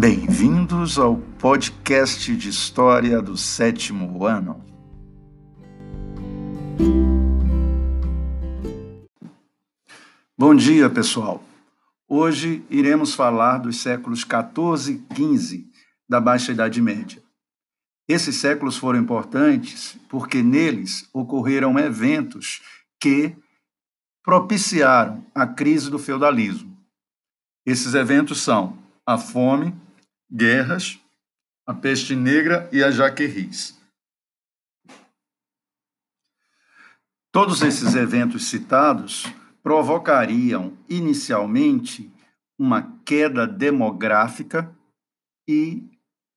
Bem-vindos ao podcast de história do sétimo ano. Bom dia, pessoal. Hoje iremos falar dos séculos 14 e 15 da Baixa Idade Média. Esses séculos foram importantes porque neles ocorreram eventos que propiciaram a crise do feudalismo. Esses eventos são a fome, guerras, a peste negra e a jaquerris. Todos esses eventos citados provocariam inicialmente uma queda demográfica e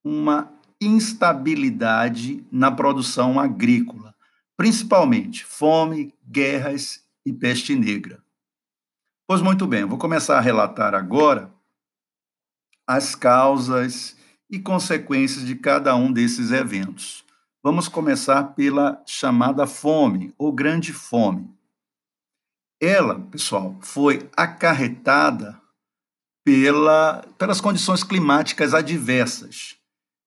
uma instabilidade na produção agrícola, principalmente fome, guerras e peste negra. Pois muito bem, vou começar a relatar agora as causas e consequências de cada um desses eventos. Vamos começar pela chamada fome, ou grande fome. Ela, pessoal, foi acarretada pela, pelas condições climáticas adversas.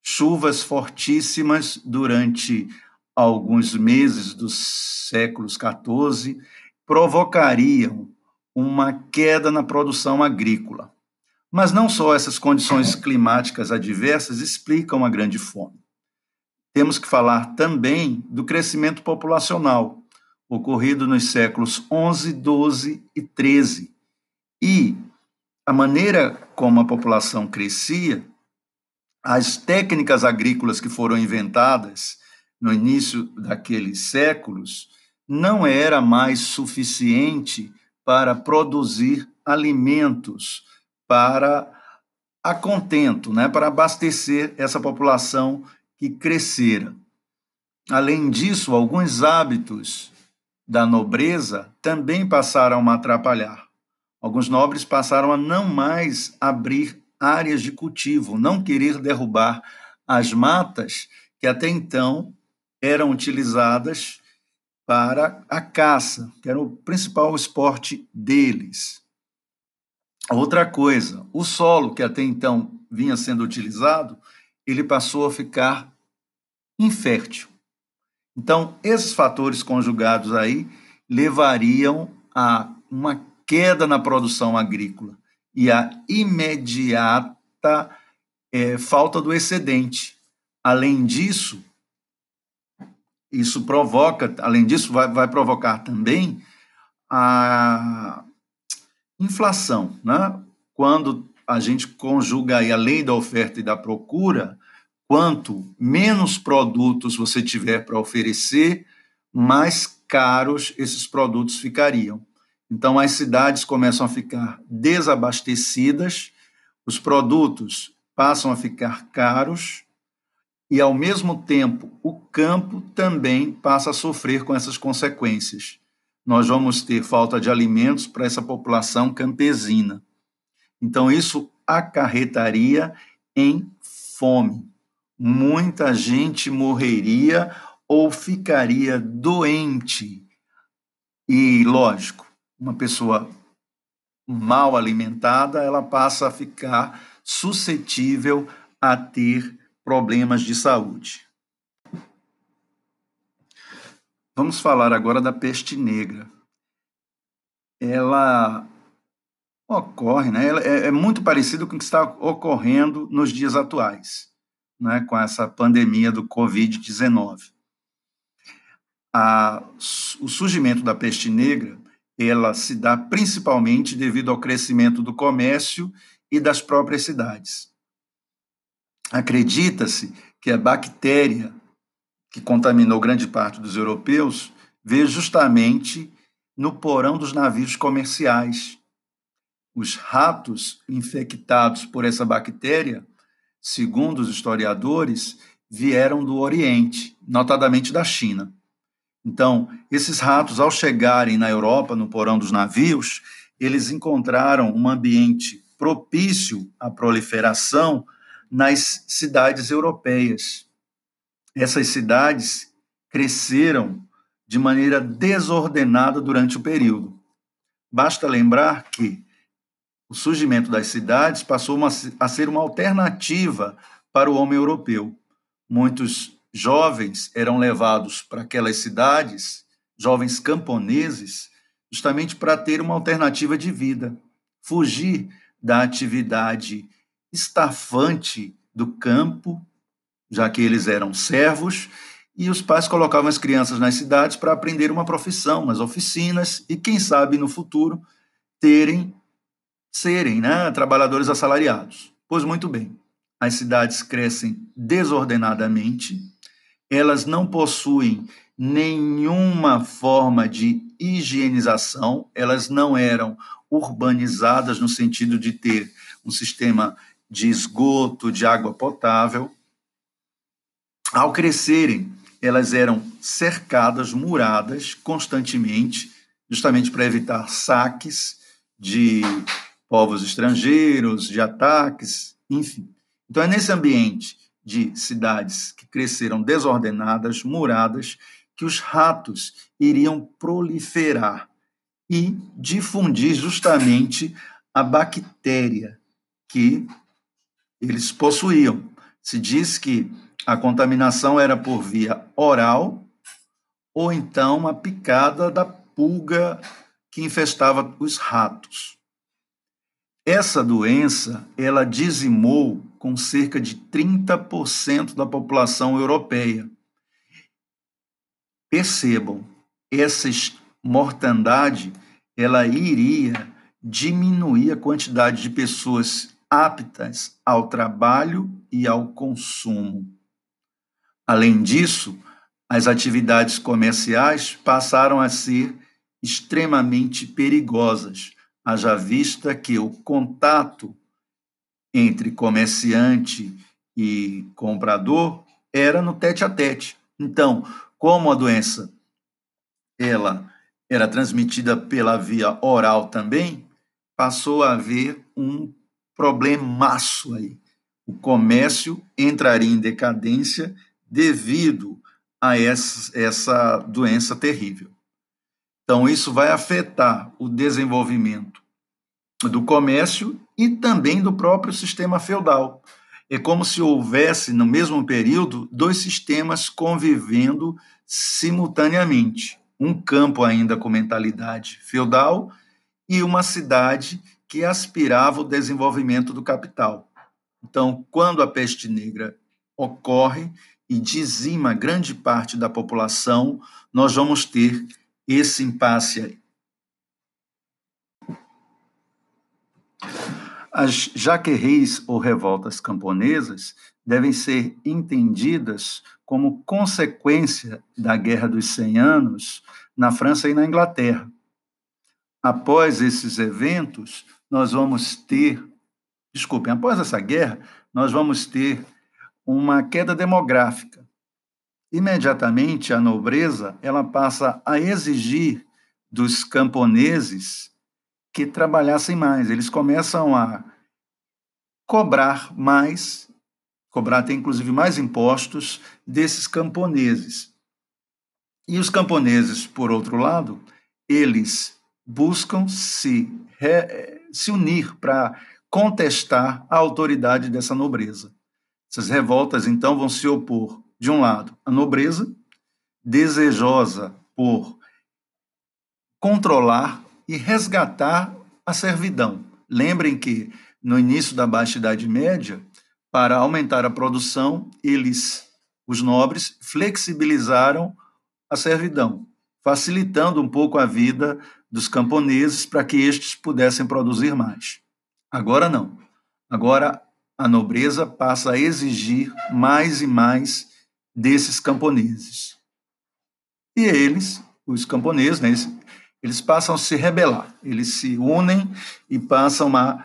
Chuvas fortíssimas durante alguns meses dos séculos 14 provocariam uma queda na produção agrícola. Mas não só essas condições climáticas adversas explicam a grande fome. Temos que falar também do crescimento populacional, ocorrido nos séculos 11, 12 e 13. E a maneira como a população crescia, as técnicas agrícolas que foram inventadas no início daqueles séculos não era mais suficiente para produzir alimentos para a contento, né, para abastecer essa população que crescera. Além disso, alguns hábitos da nobreza também passaram a atrapalhar. Alguns nobres passaram a não mais abrir áreas de cultivo, não querer derrubar as matas que até então eram utilizadas para a caça, que era o principal esporte deles. Outra coisa, o solo que até então vinha sendo utilizado, ele passou a ficar infértil. Então, esses fatores conjugados aí levariam a uma queda na produção agrícola e a imediata é, falta do excedente. Além disso, isso provoca, além disso, vai, vai provocar também a inflação, né? Quando a gente conjuga aí a lei da oferta e da procura, quanto menos produtos você tiver para oferecer, mais caros esses produtos ficariam. Então as cidades começam a ficar desabastecidas, os produtos passam a ficar caros e ao mesmo tempo o campo também passa a sofrer com essas consequências nós vamos ter falta de alimentos para essa população campesina. Então, isso acarretaria em fome. Muita gente morreria ou ficaria doente. E, lógico, uma pessoa mal alimentada, ela passa a ficar suscetível a ter problemas de saúde. Vamos falar agora da peste negra. Ela ocorre, né? Ela é, é muito parecido com o que está ocorrendo nos dias atuais, né? com essa pandemia do Covid-19. O surgimento da peste negra ela se dá principalmente devido ao crescimento do comércio e das próprias cidades. Acredita-se que a bactéria que contaminou grande parte dos europeus, veio justamente no porão dos navios comerciais. Os ratos infectados por essa bactéria, segundo os historiadores, vieram do Oriente, notadamente da China. Então, esses ratos, ao chegarem na Europa, no porão dos navios, eles encontraram um ambiente propício à proliferação nas cidades europeias essas cidades cresceram de maneira desordenada durante o período. Basta lembrar que o surgimento das cidades passou uma, a ser uma alternativa para o homem europeu. Muitos jovens eram levados para aquelas cidades, jovens camponeses, justamente para ter uma alternativa de vida, fugir da atividade estafante do campo, já que eles eram servos, e os pais colocavam as crianças nas cidades para aprender uma profissão, nas oficinas, e quem sabe no futuro terem serem né, trabalhadores assalariados. Pois muito bem, as cidades crescem desordenadamente, elas não possuem nenhuma forma de higienização, elas não eram urbanizadas no sentido de ter um sistema de esgoto, de água potável. Ao crescerem, elas eram cercadas, muradas constantemente, justamente para evitar saques de povos estrangeiros, de ataques, enfim. Então é nesse ambiente de cidades que cresceram desordenadas, muradas, que os ratos iriam proliferar e difundir justamente a bactéria que eles possuíam. Se diz que a contaminação era por via oral ou então a picada da pulga que infestava os ratos. Essa doença, ela dizimou com cerca de 30% da população europeia. Percebam, essa mortandade, ela iria diminuir a quantidade de pessoas aptas ao trabalho e ao consumo. Além disso, as atividades comerciais passaram a ser extremamente perigosas, haja vista que o contato entre comerciante e comprador era no tete a tete. Então, como a doença ela era transmitida pela via oral também, passou a haver um problemaço aí. O comércio entraria em decadência devido a essa, essa doença terrível. Então, isso vai afetar o desenvolvimento do comércio e também do próprio sistema feudal. É como se houvesse, no mesmo período, dois sistemas convivendo simultaneamente. Um campo ainda com mentalidade feudal e uma cidade que aspirava o desenvolvimento do capital. Então, quando a peste negra ocorre e dizima grande parte da população, nós vamos ter esse impasse aí. As jaquerris ou revoltas camponesas devem ser entendidas como consequência da Guerra dos Cem Anos na França e na Inglaterra. Após esses eventos, nós vamos ter, desculpem, após essa guerra, nós vamos ter uma queda demográfica. Imediatamente a nobreza ela passa a exigir dos camponeses que trabalhassem mais. Eles começam a cobrar mais, cobrar até inclusive mais impostos desses camponeses. E os camponeses, por outro lado, eles buscam se, re, se unir para contestar a autoridade dessa nobreza. Essas revoltas, então, vão se opor de um lado, a nobreza, desejosa por controlar e resgatar a servidão. Lembrem que no início da Baixa Idade Média, para aumentar a produção, eles, os nobres, flexibilizaram a servidão, facilitando um pouco a vida dos camponeses para que estes pudessem produzir mais. Agora não. Agora a nobreza passa a exigir mais e mais desses camponeses. E eles, os camponeses, né, eles, eles passam a se rebelar, eles se unem e passam a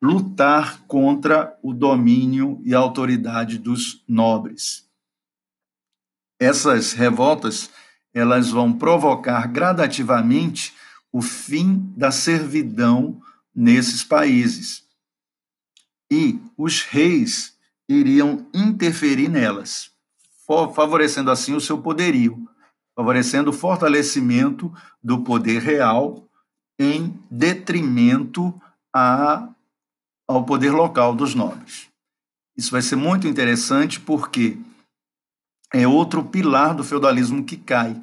lutar contra o domínio e a autoridade dos nobres. Essas revoltas, elas vão provocar gradativamente o fim da servidão nesses países. E os reis iriam interferir nelas favorecendo assim o seu poderio, favorecendo o fortalecimento do poder real em detrimento a, ao poder local dos nobres. Isso vai ser muito interessante porque é outro pilar do feudalismo que cai.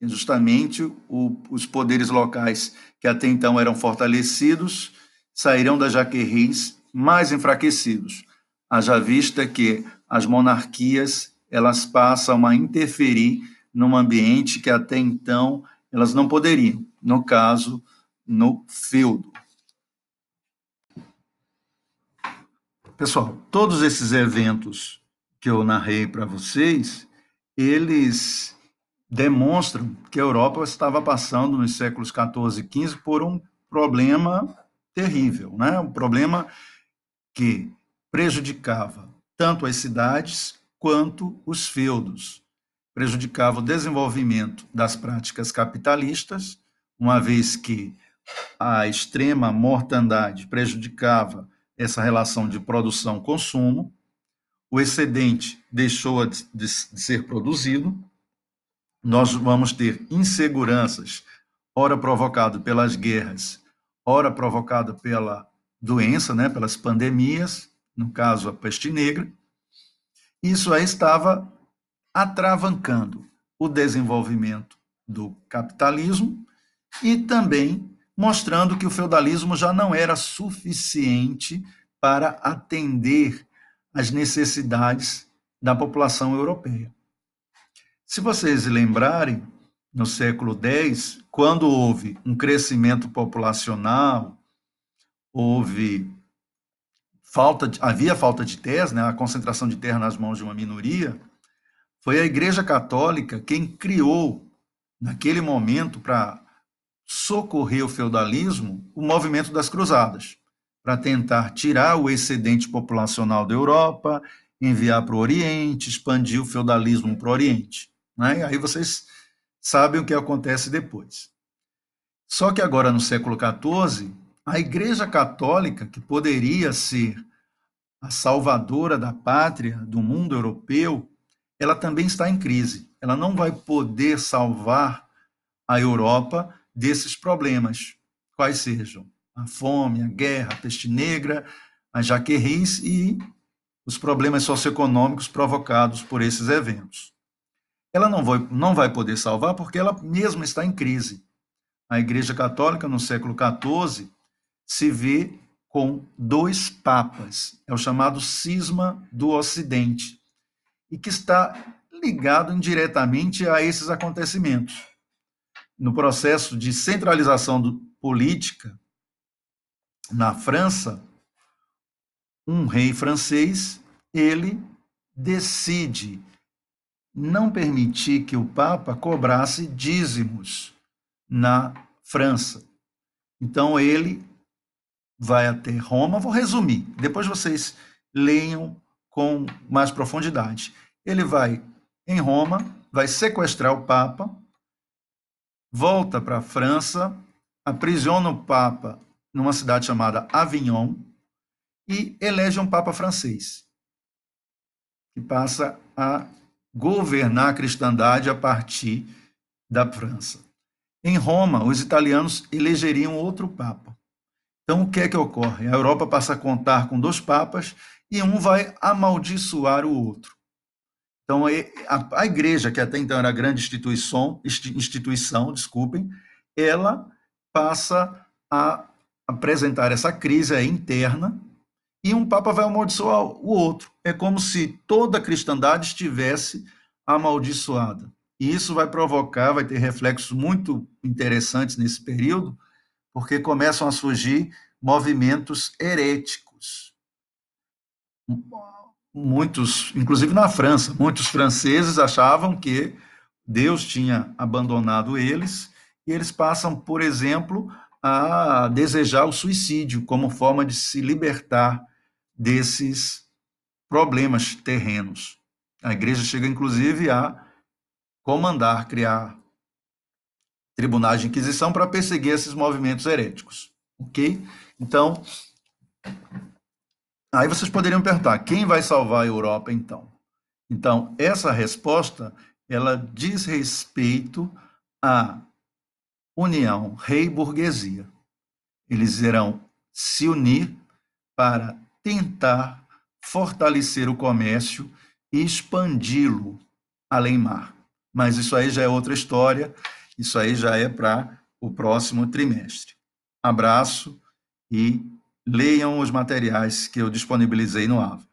É justamente o, os poderes locais que até então eram fortalecidos sairão das jaquerris mais enfraquecidos, haja vista que as monarquias elas passam a interferir num ambiente que até então elas não poderiam, no caso, no feudo. Pessoal, todos esses eventos que eu narrei para vocês, eles demonstram que a Europa estava passando nos séculos 14 e 15 por um problema terrível, né? Um problema que prejudicava tanto as cidades quanto os feudos, prejudicava o desenvolvimento das práticas capitalistas, uma vez que a extrema mortandade prejudicava essa relação de produção-consumo, o excedente deixou de, ser produzido, nós vamos ter inseguranças, ora provocado pelas guerras, ora provocado pela doença, né, pelas pandemias, no caso a peste negra. Isso aí estava atravancando o desenvolvimento do capitalismo e também mostrando que o feudalismo já não era suficiente para atender às necessidades da população europeia. Se vocês lembrarem, no século X, quando houve um crescimento populacional, houve falta de, havia falta de terras, né, a concentração de terra nas mãos de uma minoria, foi a Igreja Católica quem criou, naquele momento, para socorrer o feudalismo, o movimento das cruzadas, para tentar tirar o excedente populacional da Europa, enviar para o Oriente, expandir o feudalismo para o Oriente. Né? Aí vocês sabem o que acontece depois. Só que agora, no século XIV, a Igreja Católica, que poderia ser a salvadora da pátria, do mundo europeu, ela também está em crise. Ela não vai poder salvar a Europa desses problemas, quais sejam a fome, a guerra, a peste negra, a jaquerris e os problemas socioeconômicos provocados por esses eventos. Ela não vai, não vai poder salvar porque ela mesma está em crise. A Igreja Católica, no século XIV, se vê com dois papas, é o chamado cisma do Ocidente, e que está ligado indiretamente a esses acontecimentos. No processo de centralização do, política na França, um rei francês, ele decide não permitir que o Papa cobrasse dízimos na França. Então ele vai até Roma. Vou resumir, depois vocês leiam com mais profundidade. Ele vai em Roma, vai sequestrar o Papa, volta para a França, aprisiona o Papa numa cidade chamada Avignon e elege um Papa francês, que passa a governar a cristandade a partir da França. Em Roma, os italianos elegeriam outro Papa. Então, o que é que ocorre? A Europa passa a contar com dois papas e um vai amaldiçoar o outro. Então, a, igreja, que até então era grande instituição, instituição, desculpem, ela passa a apresentar essa crise interna e um papa vai amaldiçoar o outro. É como se toda a cristandade estivesse amaldiçoada. E isso vai provocar, vai ter reflexos muito interessantes nesse período, porque começam a surgir movimentos heréticos. Muitos, inclusive na França, muitos franceses achavam que Deus tinha abandonado eles, e eles passam, por exemplo, a desejar o suicídio como forma de se libertar desses problemas terrenos. A igreja chega, inclusive, a comandar, criar tribunais de inquisição para perseguir esses movimentos heréticos. Ok? Então, aí vocês poderiam perguntar: quem vai salvar a Europa então? Então, essa resposta ela diz respeito à união rei-burguesia. Eles irão se unir para tentar fortalecer o comércio e expandi-lo além mar. Mas isso aí já é outra história, isso aí já é para o próximo trimestre. Abraço e leiam os materiais que eu disponibilizei no AVA.